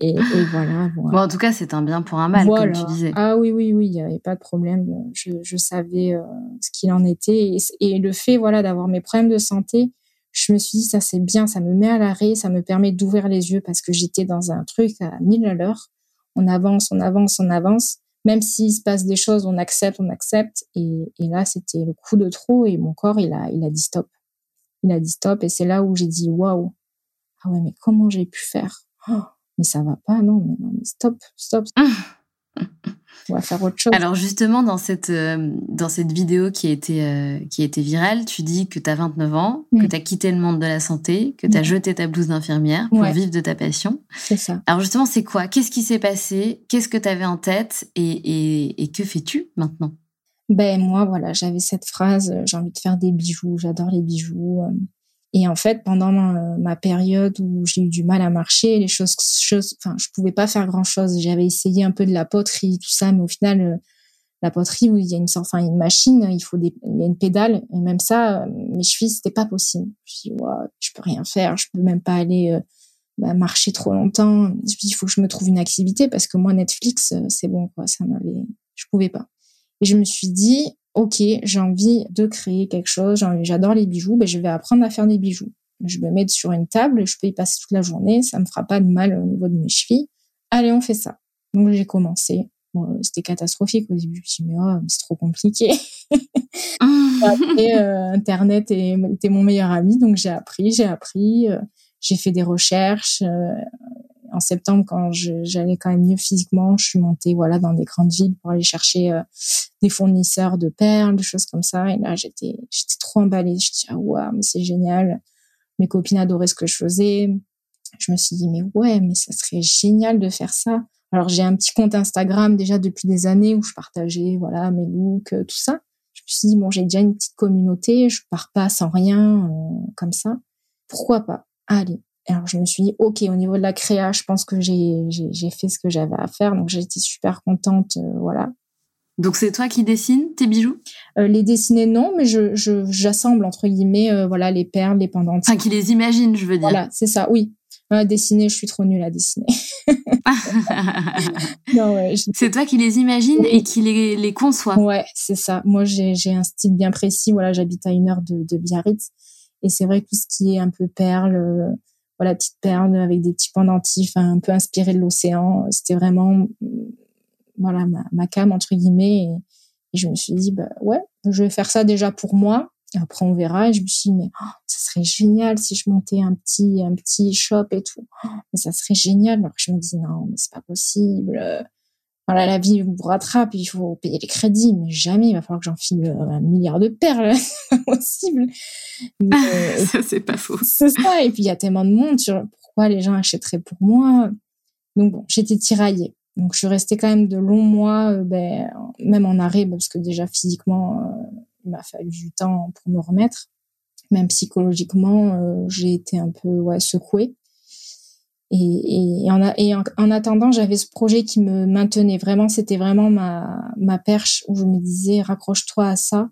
et, voilà, Bon, en tout cas, c'est un bien pour un mal, comme tu disais. Ah oui, oui, oui, il n'y avait pas de problème. Je, je savais euh, ce qu'il en était. Et, le fait voilà, d'avoir mes problèmes de santé, je me suis dit, ça c'est bien, ça me met à l'arrêt, ça me permet d'ouvrir les yeux parce que j'étais dans un truc à mille à l'heure. On avance, on avance, on avance. Même s'il se passe des choses, on accepte, on accepte. Et, là, c'était le coup de trop et mon corps, il a, il dit stop. Il a dit stop et c'est là où j'ai dit waouh. Ah ouais, mais comment j'ai pu faire? Oh, mais ça va pas, non, mais, non, mais stop, stop. On va faire autre chose. Alors justement, dans cette, euh, dans cette vidéo qui a, été, euh, qui a été virale, tu dis que tu as 29 ans, que tu as quitté le monde de la santé, que tu as jeté ta blouse d'infirmière pour vivre de ta passion. C'est ça. Alors justement, c'est quoi? Qu'est-ce qui s'est passé? Qu'est-ce que tu avais en tête? Et, et, et que fais-tu maintenant? Ben moi voilà j'avais cette phrase euh, j'ai envie de faire des bijoux j'adore les bijoux et en fait, pendant ma, période où j'ai eu du mal à marcher, les choses, enfin, je pouvais pas faire grand chose. J'avais essayé un peu de la poterie, tout ça, mais au final, euh, la poterie où il y a une enfin, une machine, il faut des, il y a une pédale, et même ça, euh, mes chevilles, c'était pas possible. Je dis, ouais, je peux rien faire, je peux même pas aller euh, bah, marcher trop longtemps. Je dis, il faut que je me trouve une activité parce que moi, Netflix, c'est bon, quoi, ça m'avait, je pouvais pas. Et je me suis dit, ok, j'ai envie de créer quelque chose, j'adore les bijoux, ben je vais apprendre à faire des bijoux. Je vais mettre sur une table, je peux y passer toute la journée, ça me fera pas de mal au niveau de mes chevilles. Allez, on fait ça. Donc j'ai commencé. Bon, c'était catastrophique au début. Je me suis dit, oh, mais c'est trop compliqué. Après, euh, Internet était mon meilleur ami, donc j'ai appris, j'ai appris, euh, j'ai fait des recherches. Euh, en septembre, quand j'allais quand même mieux physiquement, je suis montée voilà dans des grandes villes pour aller chercher euh, des fournisseurs de perles, des choses comme ça. Et là, j'étais trop emballée. Je dis ah ouais, mais c'est génial. Mes copines adoraient ce que je faisais. Je me suis dit mais ouais, mais ça serait génial de faire ça. Alors j'ai un petit compte Instagram déjà depuis des années où je partageais voilà mes looks, euh, tout ça. Je me suis dit bon, j'ai déjà une petite communauté, je pars pas sans rien euh, comme ça. Pourquoi pas? Allez, alors je me suis dit, ok, au niveau de la créa, je pense que j'ai fait ce que j'avais à faire, donc j'ai été super contente, euh, voilà. Donc c'est toi qui dessines tes bijoux? Euh, Les dessiner non, mais je j'assemble entre guillemets, euh, voilà, les perles, les pendantes. Enfin, qui les imagine, je veux dire. Voilà, c'est ça, oui. dessiner, je suis trop nulle à dessiner. ouais, c'est toi qui les imagines et qui les, les conçois. Ouais, c'est ça. Moi, j'ai un style bien précis. Voilà, j'habite à une heure de, de Biarritz. Et c'est vrai que tout ce qui est un peu perles, voilà, petite perle avec des petits pendentifs un peu inspirés de l'océan. C'était vraiment, voilà, ma, ma cam, entre guillemets. Et, je me suis dit, bah, ouais, je vais faire ça déjà pour moi. Et après, on verra. Et je me suis dit, mais oh, ça serait génial si je montais un petit, un petit shop et tout. Oh, mais ça serait génial. Alors je me dis, non, mais c'est pas possible voilà, la vie vous rattrape, il faut payer les crédits, mais jamais il va falloir que j'enfile euh, un milliard de perles, c'est possible. ça, c'est pas faux. C'est ça, et puis il y a tellement de monde sur pourquoi les gens achèteraient pour moi. Donc bon, j'étais tiraillée. Donc, je suis restée quand même de longs mois, ben, même en arrêt, parce que déjà physiquement, il m'a fallu du temps pour me remettre. Même psychologiquement, j'ai été un peu ouais, secouée. Et, et, en, et en, attendant, j'avais ce projet qui me maintenait vraiment. C'était vraiment ma, ma perche où je me disais raccroche-toi à ça.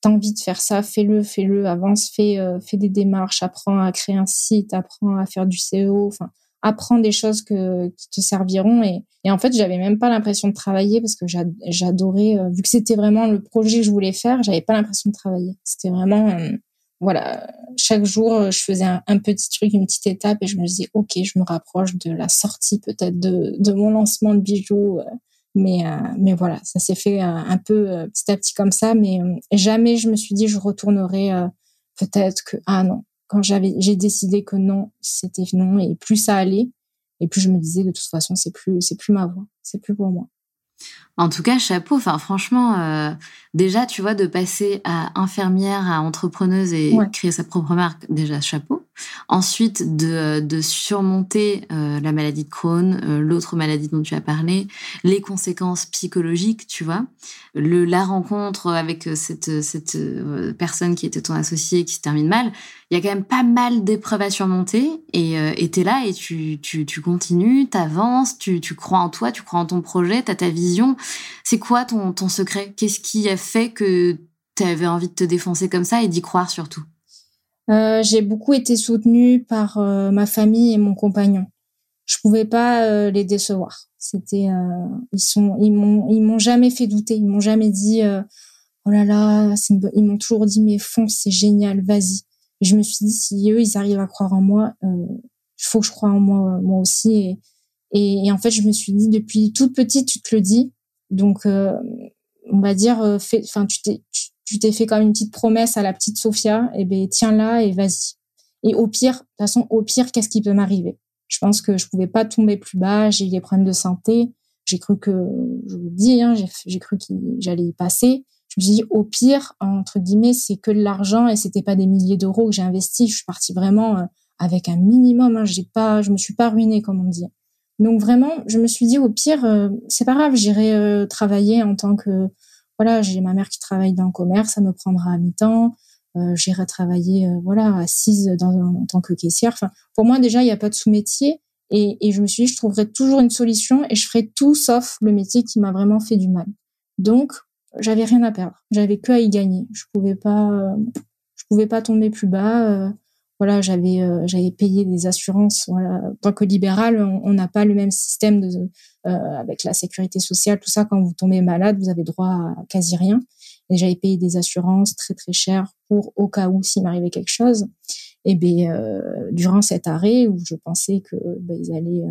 T'as envie de faire ça, fais-le, fais-le, avance, fais, euh, fais des démarches, apprends à créer un site, apprends à faire du SEO. Enfin, apprends des choses que, qui te serviront. Et, et en fait, j'avais même pas l'impression de travailler parce que j'adorais, euh, vu que c'était vraiment le projet que je voulais faire, j'avais pas l'impression de travailler. C'était vraiment euh, voilà, chaque jour, euh, je faisais un, petit truc, une petite étape et je me disais, OK, je me rapproche de la sortie peut-être de, mon lancement de bijoux. Euh, mais, euh, mais voilà, ça s'est fait un peu petit à petit comme ça. Mais jamais je me suis dit, je retournerai peut-être que, ah non, quand j'avais, j'ai décidé que non, c'était non et plus ça allait. Et plus je me disais, de toute façon, c'est plus, c'est plus ma voie, c'est plus pour moi. En tout cas, chapeau. Enfin, franchement, euh, déjà, tu vois, de passer à infirmière, à entrepreneuse et créer sa propre marque, déjà, chapeau. Ensuite, de, de surmonter euh, la maladie de Crohn, euh, l'autre maladie dont tu as parlé, les conséquences psychologiques, tu vois, le, la rencontre avec cette, cette personne qui était ton associé qui se termine mal. Il y a quand même pas mal d'épreuves à surmonter et tu es là et tu, tu, tu continues, tu avances, tu, tu crois en toi, tu crois en ton projet, tu as ta vision. C'est quoi ton, secret? Qu'est-ce qui a fait que tu avais envie de te défoncer comme ça et d'y croire surtout? Euh, J'ai beaucoup été soutenue par euh, ma famille et mon compagnon. Je pouvais pas euh, les décevoir. C'était, ils sont, ils m'ont, ils m'ont jamais fait douter. Ils m'ont jamais dit, oh là là, ils m'ont toujours dit, mais fonce, c'est génial, vas-y. Je me suis dit, si eux, ils arrivent à croire en moi, il faut que je croie en moi, aussi. Et, et, en fait, je me suis dit, depuis toute petite, tu te le dis, donc, euh, on va dire, euh, enfin, tu t'es, tu t'es fait comme une petite promesse à la petite Sophia, eh ben tiens-la et vas-y. Et au pire, de toute façon, au pire, qu'est-ce qui peut m'arriver? Je pense que je pouvais pas tomber plus bas. J'ai eu des problèmes de santé. J'ai cru que, je vous le dis, hein, j'ai cru que j'allais y passer. Je me suis dit, au pire, entre guillemets, c'est que de l'argent et c'était pas des milliers d'euros que j'ai investi. Je suis partie vraiment euh, avec un minimum. Hein. J'ai pas, je me suis pas ruinée, comme on dit. Donc vraiment, je me suis dit au pire, euh, c'est pas grave, j'irai euh, travailler en tant que voilà, j'ai ma mère qui travaille dans le commerce, ça me prendra à mi-temps. Euh, j'irai travailler voilà assise dans, en tant que caissière. Enfin, pour moi déjà, il n'y a pas de sous-métier et, et je me suis dit, je trouverai toujours une solution et je ferai tout sauf le métier qui m'a vraiment fait du mal. Donc j'avais rien à perdre, j'avais que à y gagner. Je pouvais pas, je pouvais pas tomber plus bas voilà, j'avais euh, j'avais payé des assurances. Voilà, tant que libéral, on n'a pas le même système euh, avec la sécurité sociale, tout ça. Quand vous tombez malade, vous avez droit à quasi rien. Et j'avais payé des assurances très très chères pour au cas où s'il m'arrivait quelque chose. Et ben euh, durant cet arrêt où je pensais que ben, ils allaient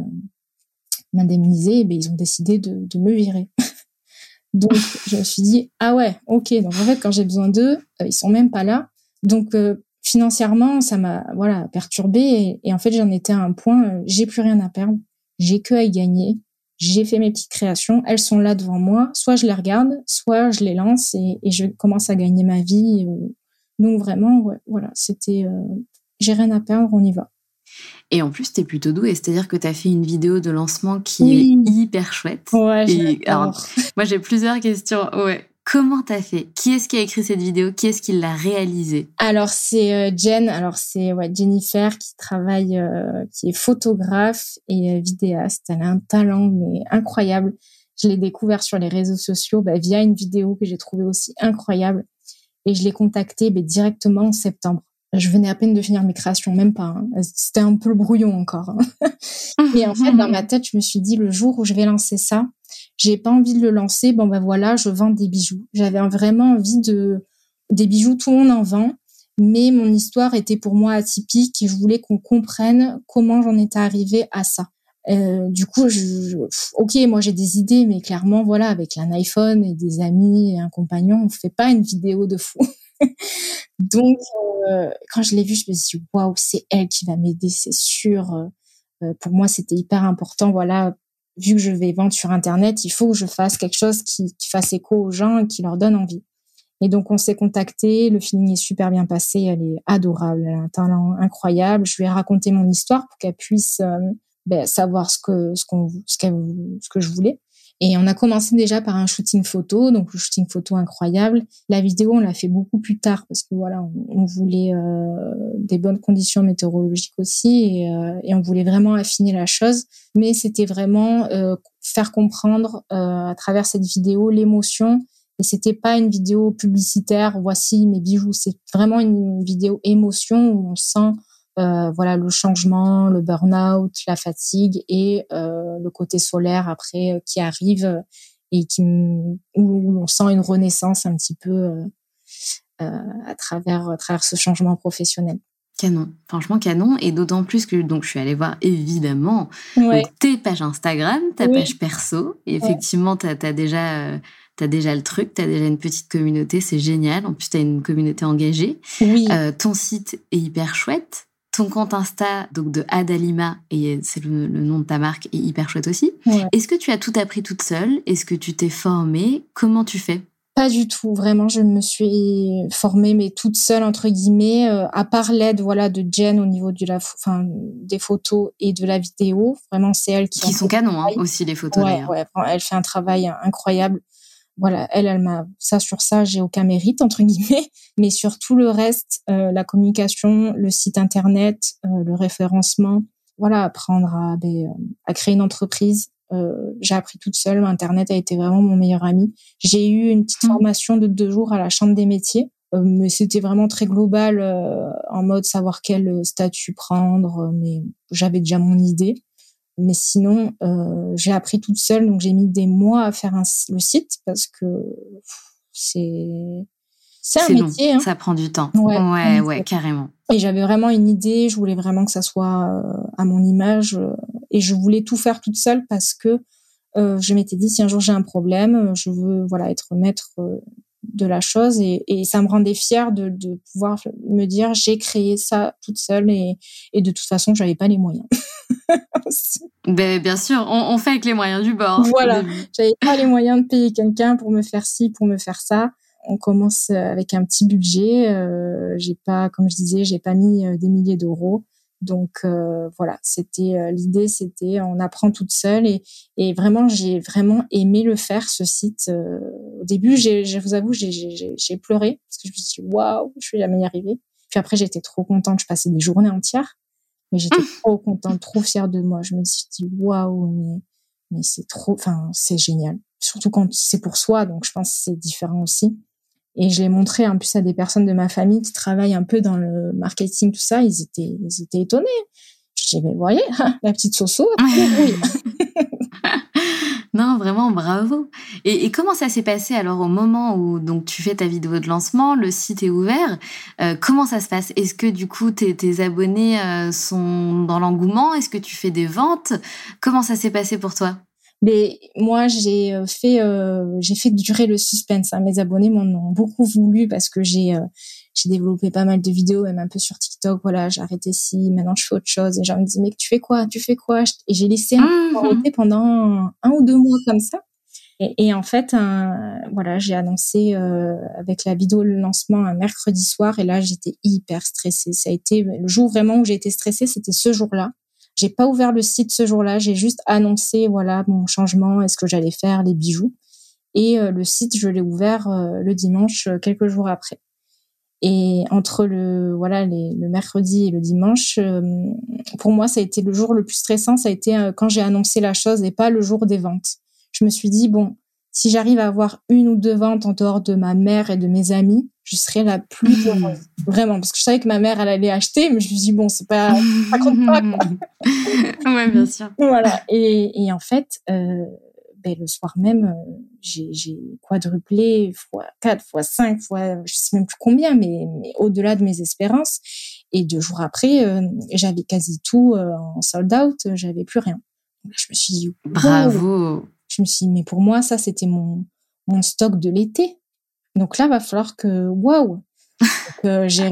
m'indemniser, ben ils ont décidé de, de me virer. Donc je me suis dit ah ouais ok donc en fait quand j'ai besoin d'eux ils sont même pas là donc financièrement, ça m'a voilà perturbé et, en fait j'en étais à un point, euh, j'ai plus rien à perdre, j'ai que à y gagner. J'ai fait mes petites créations, elles sont là devant moi. Soit je les regarde, soit je les lance et, je commence à gagner ma vie. Donc vraiment, voilà, c'était, euh, j'ai rien à perdre, on y va. Et en plus, tu es plutôt douée, c'est-à-dire que tu as fait une vidéo de lancement qui est hyper chouette. Ouais, moi, j'ai plusieurs questions. Ouais. Comment t'as fait? Qui est-ce qui a écrit cette vidéo? Qui est-ce qui l'a réalisée? Alors c'est euh, Jen. Alors c'est ouais, Jennifer qui travaille, euh, qui est photographe et euh, vidéaste. Elle a un talent mais incroyable. Je l'ai découvert sur les réseaux sociaux bah, via une vidéo que j'ai trouvée aussi incroyable. Et je l'ai contactée bah, directement en septembre. Je venais à peine de finir mes créations, même pas. Hein. C'était un peu le brouillon encore. Hein. et en fait, dans ma tête, je me suis dit le jour où je vais lancer ça, j'ai pas envie de le lancer. Bon ben voilà, je vends des bijoux. J'avais vraiment envie de des bijoux, tout le monde en vend, mais mon histoire était pour moi atypique et je voulais qu'on comprenne comment j'en étais arrivée à ça. Euh, du coup, je, ok, moi j'ai des idées, mais clairement, voilà, avec un iPhone et des amis et un compagnon, on fait pas une vidéo de fou. Donc, euh, quand je l'ai vue, je me suis dit, waouh, c'est elle qui va m'aider, c'est sûr. Euh, pour moi, c'était hyper important, voilà, vu que je vais vendre sur Internet, il faut que je fasse quelque chose qui, qui fasse écho aux gens et qui leur donne envie. Et donc, on s'est contacté. Le feeling est super bien passé. Elle est adorable. Elle a un talent incroyable. Je lui ai raconté mon histoire pour qu'elle puisse euh, ben, savoir ce que ce qu'on ce, ce que je voulais. Et on a commencé déjà par un shooting photo, donc le shooting photo incroyable. La vidéo, on l'a fait beaucoup plus tard parce que voilà, on, voulait euh, des bonnes conditions météorologiques aussi et, euh, et, on voulait vraiment affiner la chose. Mais c'était vraiment euh, faire comprendre euh, à travers cette vidéo l'émotion. Et c'était pas une vidéo publicitaire. Voici mes bijoux. C'est vraiment une vidéo émotion où on sent euh, voilà le changement, le burn-out, la fatigue et euh, le côté solaire après euh, qui arrive et qui où on sent une renaissance un petit peu à travers à travers ce changement professionnel. Canon, franchement canon, et d'autant plus que donc je suis allée voir évidemment tes pages Instagram, ta page perso, et effectivement tu as, déjà tu as déjà le truc, tu as déjà une petite communauté, c'est génial. En plus, tu as une communauté engagée. Oui. ton site est hyper chouette ton compte Insta, donc de Adalima, et c'est le, nom de ta marque, est hyper chouette aussi. Est-ce que tu as tout appris toute seule? Est-ce que tu t'es formée? Comment tu fais? Pas du tout, vraiment, je me suis formée, mais toute seule entre guillemets, euh, à part l'aide, voilà, de Jen au niveau de la, enfin, des photos et de la vidéo. Vraiment, c'est elle qui. Qui sont canons hein, aussi les photos. Ouais, ouais, elle fait un travail incroyable voilà, elle, elle m'a ça sur ça, j'ai aucun mérite entre guillemets, mais sur tout le reste, euh, la communication, le site internet, euh, le référencement, voilà, apprendre à, ben, euh, à créer une entreprise. j'ai appris toute seule. Internet a été vraiment mon meilleur ami. J'ai eu une petite mmh. formation de deux jours à la Chambre des métiers, mais c'était vraiment très global, en mode savoir quel statut prendre. Mais j'avais déjà mon idée. Mais sinon, euh, j'ai appris toute seule, donc j'ai mis des mois à faire un, le site parce que c'est c'est un métier. Hein. Ça prend du temps. Ouais, ouais, carrément. Et j'avais vraiment une idée. Je voulais vraiment que ça soit euh, à mon image euh, et je voulais tout faire toute seule parce que euh, je m'étais dit si un jour j'ai un problème, je veux voilà être maître de la chose et, et, ça me rendait fière de, de pouvoir me dire j'ai créé ça toute seule et, et de toute façon j'avais pas les moyens. ben, bien sûr, on, on, fait avec les moyens du bord. Voilà, j'avais pas les moyens de payer quelqu'un pour me faire ci, pour me faire ça. On commence avec un petit budget. Euh, j'ai pas, comme je disais, j'ai pas mis euh, des milliers d'euros. Donc euh, voilà, c'était euh, l'idée, c'était on apprend toute seule et, et vraiment j'ai vraiment aimé le faire ce site. Euh, au début, je vous avoue, j'ai pleuré parce que je me suis dit waouh, je suis jamais y arriver. Puis après, j'étais trop contente, je passais des journées entières, mais j'étais mmh. trop contente, trop fière de moi. Je me suis dit waouh, mais mais c'est trop, enfin c'est génial. Surtout quand c'est pour soi, donc je pense que c'est différent aussi. Et je l'ai montré en plus à des personnes de ma famille qui travaillent un peu dans le marketing, tout ça. Ils étaient, ils étaient étonnés. Je dis, mais vous voyez, la petite Soso, oui. non, vraiment, bravo. Et, et comment ça s'est passé alors au moment où donc tu fais ta vidéo de lancement, le site est ouvert euh, Comment ça se passe? Est-ce que du coup tes, tes abonnés euh, sont dans l'engouement? Est-ce que tu fais des ventes? Comment ça s'est passé pour toi? Mais moi, j'ai euh, fait, euh, j'ai fait durer le suspense. Hein. Mes abonnés m'en ont beaucoup voulu parce que j'ai, euh, j'ai développé pas mal de vidéos, même un peu sur TikTok. Voilà, j'ai arrêté ci, maintenant je fais autre chose. Et gens me disaient, mais tu fais quoi? Tu fais quoi? Et j'ai laissé un mmh pendant un ou deux mois comme ça. Et, et en fait, un, voilà, j'ai annoncé euh, avec la vidéo le lancement un mercredi soir. Et là, j'étais hyper stressée. Ça a été le jour vraiment où j'ai été stressée, c'était ce jour-là. J'ai pas ouvert le site ce jour-là. J'ai juste annoncé voilà mon changement, est-ce que j'allais faire les bijoux. Et euh, le site, je l'ai ouvert euh, le dimanche, euh, quelques jours après. Et entre le voilà le mercredi et le dimanche, pour moi, ça a été le jour le plus stressant. Ça a été quand j'ai annoncé la chose et pas le jour des ventes. Je me suis dit bon, si j'arrive à avoir une ou deux ventes en dehors de ma mère et de mes amis, je serais la plus heureuse. Vraiment, parce que je savais que ma mère, elle allait acheter, mais je me suis dit, bon, c'est pas, ça compte pas, quoi. ouais, bien sûr. voilà. Et, et en fait, euh, ben, le soir même, euh, j'ai quadruplé fois 4, fois 5, fois, je sais même plus combien, mais, mais au-delà de mes espérances. Et deux jours après, euh, j'avais quasi tout euh, en sold out, j'avais plus rien. Je me suis dit, bravo. Je me suis dit, mais pour moi, ça, c'était mon, mon stock de l'été. Donc là, va falloir que, waouh! Euh, j'ai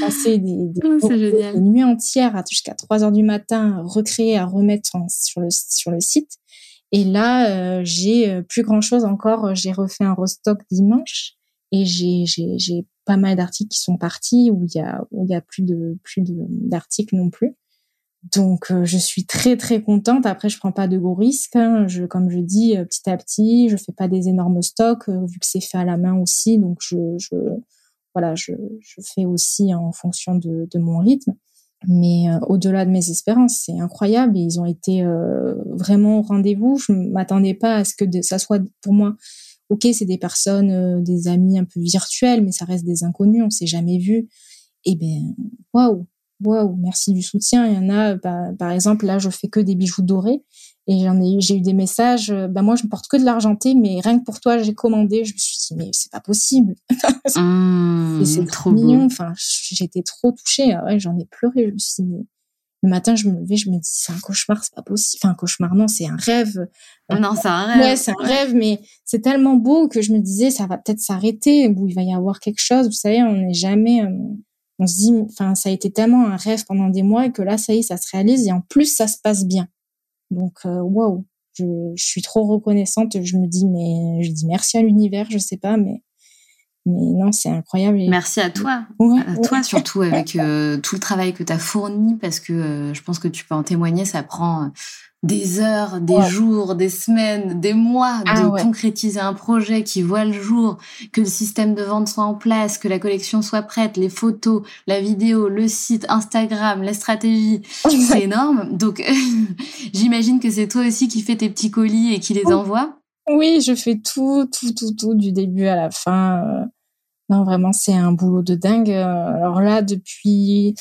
passé des, des, oh, des, nuits entières jusqu'à 3 heures du matin à recréer, à remettre sur, le, sur le site. Et là, euh, j'ai euh, plus grand chose encore. J'ai refait un restock dimanche et j'ai pas mal d'articles qui sont partis où il y a où il y a plus de plus d'articles non plus. Donc, je suis très très contente. Après, je prends pas de gros risques. Hein. Comme je dis, petit à petit, je fais pas des énormes stocks vu que c'est fait à la main aussi. Donc, je, voilà, je, fais aussi en fonction de, mon rythme. Mais au-delà de mes espérances, c'est incroyable. Et ils ont été vraiment au rendez-vous. Je m'attendais pas à ce que ça soit pour moi ok, c'est des personnes, euh, des amis un peu virtuels, mais ça reste des inconnus, on s'est jamais vu. Et eh ben, waouh, waouh, merci du soutien. Il y en a, bah, par exemple, là, je fais que des bijoux dorés. Et j'en ai, j'ai eu des messages. Euh, bah moi, je ne porte que de l'argenté, mais rien que pour toi, j'ai commandé. Je me suis dit, mais c'est pas possible. Mmh, c'est trop mignon. Enfin, j'étais trop touchée. Ah ouais, j'en ai pleuré. Je me suis dit, mais le matin, je me levais, je me dis, c'est un cauchemar, c'est pas possible. Enfin, un cauchemar, non, c'est un rêve. Non, c'est un rêve. Ouais, c'est un rêve, mais c'est tellement beau que je me disais, ça va peut-être s'arrêter, ou il va y avoir quelque chose. Vous savez, on n'est jamais, euh, on se dit, enfin, ça a été tellement un rêve pendant des mois et que là, ça y est, ça se réalise et en plus, ça se passe bien. Donc, euh, waouh, je, je suis trop reconnaissante. Je me dis, mais je dis merci à l'univers, je sais pas, mais mais non, c'est incroyable. Merci à toi. à toi surtout avec euh, tout le travail que tu as fourni parce que euh, je pense que tu peux en témoigner, ça prend des heures, des jours, des semaines, des mois ah de concrétiser un projet qui voit le jour, que le système de vente soit en place, que la collection soit prête, les photos, la vidéo, le site, Instagram, les stratégies. c'est énorme. Donc j'imagine que c'est toi aussi qui fais tes petits colis et qui les envoie. Oui, je fais tout, tout, tout, tout du début à la fin. Euh. Non, vraiment, c'est un boulot de dingue. Euh. Alors là, depuis,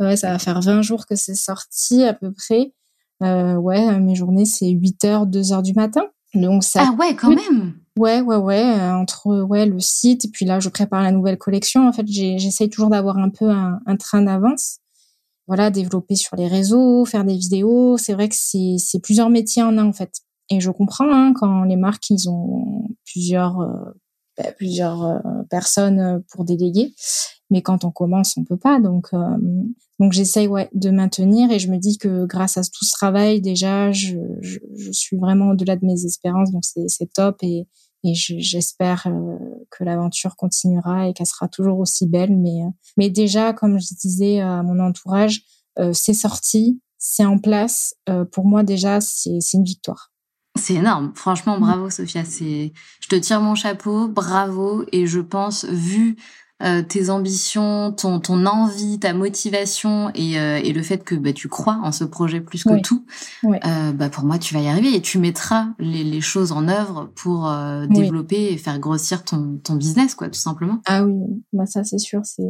ouais, ça va faire 20 jours que c'est sorti à peu près. Euh, ouais, mes journées, c'est 8 heures, 2 heures du matin. Donc ça. Ah ouais, quand même. Ouais, ouais, ouais. Entre ouais le site et puis là, je prépare la nouvelle collection. En fait, j'essaye toujours d'avoir un peu un, un train d'avance. Voilà, développer sur les réseaux, faire des vidéos. C'est vrai que c'est plusieurs métiers en un en fait. Et je comprends hein, quand les marques ils ont plusieurs euh, bah, plusieurs euh, personnes euh, pour déléguer, mais quand on commence on peut pas. Donc donc j'essaye ouais de maintenir et je me dis que grâce à tout ce travail déjà je, je, je suis vraiment au-delà de mes espérances donc c'est top et et j'espère que l'aventure continuera et qu'elle sera toujours aussi belle mais mais déjà comme je disais à mon entourage c'est sorti c'est en place pour moi déjà c'est une victoire c'est énorme. Franchement, mm. bravo, Sophia. C'est, je te tire mon chapeau. Bravo. Et je pense, vu euh, tes ambitions, ton, ton envie, ta motivation et, euh, et le fait que bah, tu crois en ce projet plus que tout, euh, bah, pour moi, tu vas y arriver et tu mettras les, les choses en œuvre pour développer et faire grossir ton, ton business, quoi, tout simplement. Ah oui, bah, ça, c'est sûr. C'est,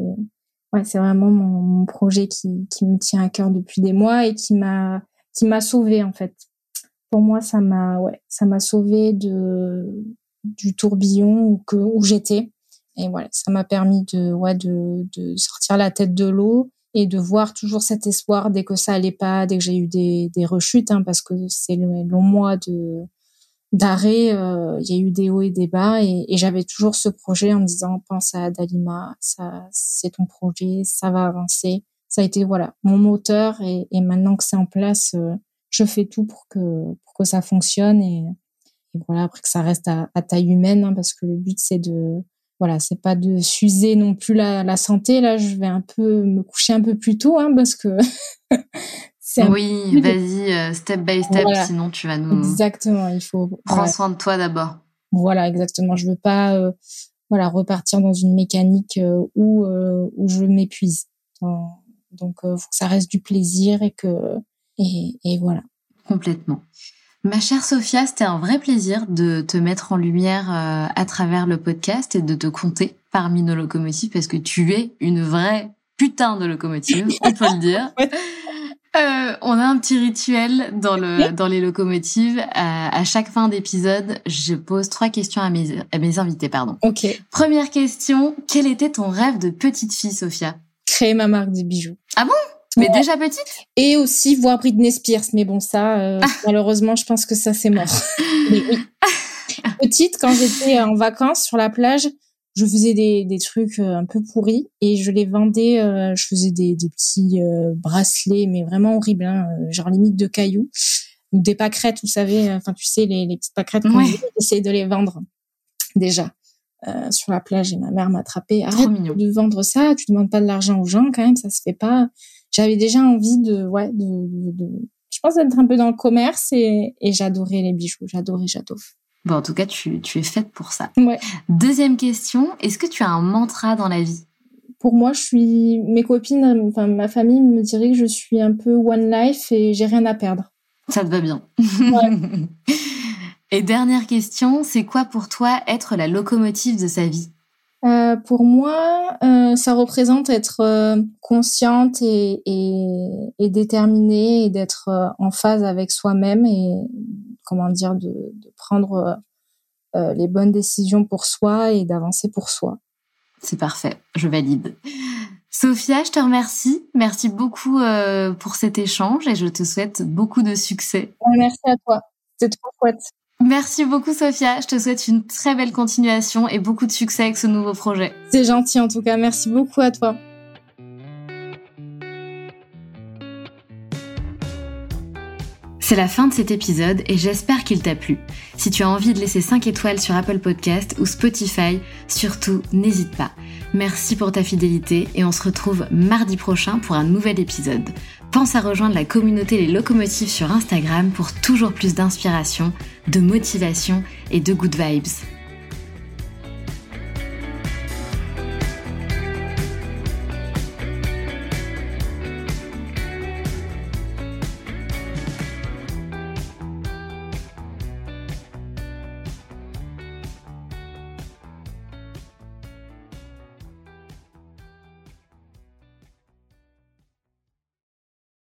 ouais, c'est vraiment mon, mon projet qui, qui me tient à cœur depuis des mois et qui m'a, qui m'a sauvé en fait pour moi, ça m'a, ouais, ça m'a sauvé de du tourbillon où que où j'étais. Et voilà, ça m'a permis de, ouais, de, de sortir la tête de l'eau et de voir toujours cet espoir dès que ça allait pas, dès que j'ai eu des, des rechutes, hein, parce que c'est le long mois de d'arrêt, euh, il y a eu des hauts et des bas, et, et j'avais toujours ce projet en me disant pense à Dalima, ça c'est ton projet, ça va avancer. Ça a été voilà mon moteur, et, et maintenant que c'est en place, euh, je fais tout pour que pour que ça fonctionne et, voilà après que ça reste à, taille humaine hein, parce que le but c'est de voilà c'est pas de s'user non plus la, la, santé. Là je vais un peu me coucher un peu plus tôt hein, parce que oui vas-y euh, step by step sinon tu vas nous exactement il faut prends soin de toi d'abord. Voilà exactement. Je veux pas euh, voilà repartir dans une mécanique euh, où où je m'épuise. Donc faut que ça reste du plaisir et que et, voilà. Complètement. Ma chère Sophia, c'était un vrai plaisir de te mettre en lumière euh, à travers le podcast et de te compter parmi nos locomotives parce que tu es une vraie putain de locomotive, on peut le dire. Euh, on a un petit rituel dans le dans les locomotives. À, chaque fin d'épisode, je pose trois questions à mes à mes invités, pardon. Ok. Première question quel était ton rêve de petite fille, Sophia? Créer ma marque de bijoux. Ah bon? Mais déjà petite? Et aussi voir Britney Spears. Mais bon, ça, euh, ah. malheureusement, je pense que ça, c'est mort. mais oui. Petite, quand j'étais en vacances sur la plage, je faisais des, des trucs euh, un peu pourris et je les vendais. Euh, je faisais des, des petits bracelets, mais vraiment horribles, hein, genre limite de cailloux ou des pâquerettes, vous savez. Enfin, tu sais, les, les petites pâquerettes qu'on ouais. de les vendre déjà. sur la plage et ma mère m'a attrapé. Arrête de vendre ça, tu demandes pas de l'argent aux gens quand même, ça se fait pas j'avais déjà envie de, ouais, de, de, je pense d'être un peu dans le commerce et, et j'adorais les bijoux. J'adorais, j'adore. Bon, en tout cas, tu, tu es faite pour ça. Ouais. Deuxième question, est-ce que tu as un mantra dans la vie? Pour moi, je suis, mes copines, enfin, ma famille me dirait que je suis un peu one life et j'ai rien à perdre. Ça te va bien. Ouais. et dernière question, c'est quoi pour toi être la locomotive de sa vie? Euh, pour moi, euh, ça représente être euh, consciente et, et, et, déterminée et d'être euh, en phase avec soi-même et comment dire de, de prendre euh, les bonnes décisions pour soi et d'avancer pour soi. C'est parfait, je valide. Sophia, je te remercie. Merci beaucoup euh, pour cet échange et je te souhaite beaucoup de succès. Merci à toi. C'était trop chouette. Merci beaucoup Sophia, je te souhaite une très belle continuation et beaucoup de succès avec ce nouveau projet. C'est gentil en tout cas, merci beaucoup à toi. C'est la fin de cet épisode et j'espère qu'il t'a plu. Si tu as envie de laisser 5 étoiles sur Apple Podcast ou Spotify, surtout n'hésite pas. Merci pour ta fidélité et on se retrouve mardi prochain pour un nouvel épisode. Pense à rejoindre la communauté Les Locomotives sur Instagram pour toujours plus d'inspiration, de motivation et de good vibes.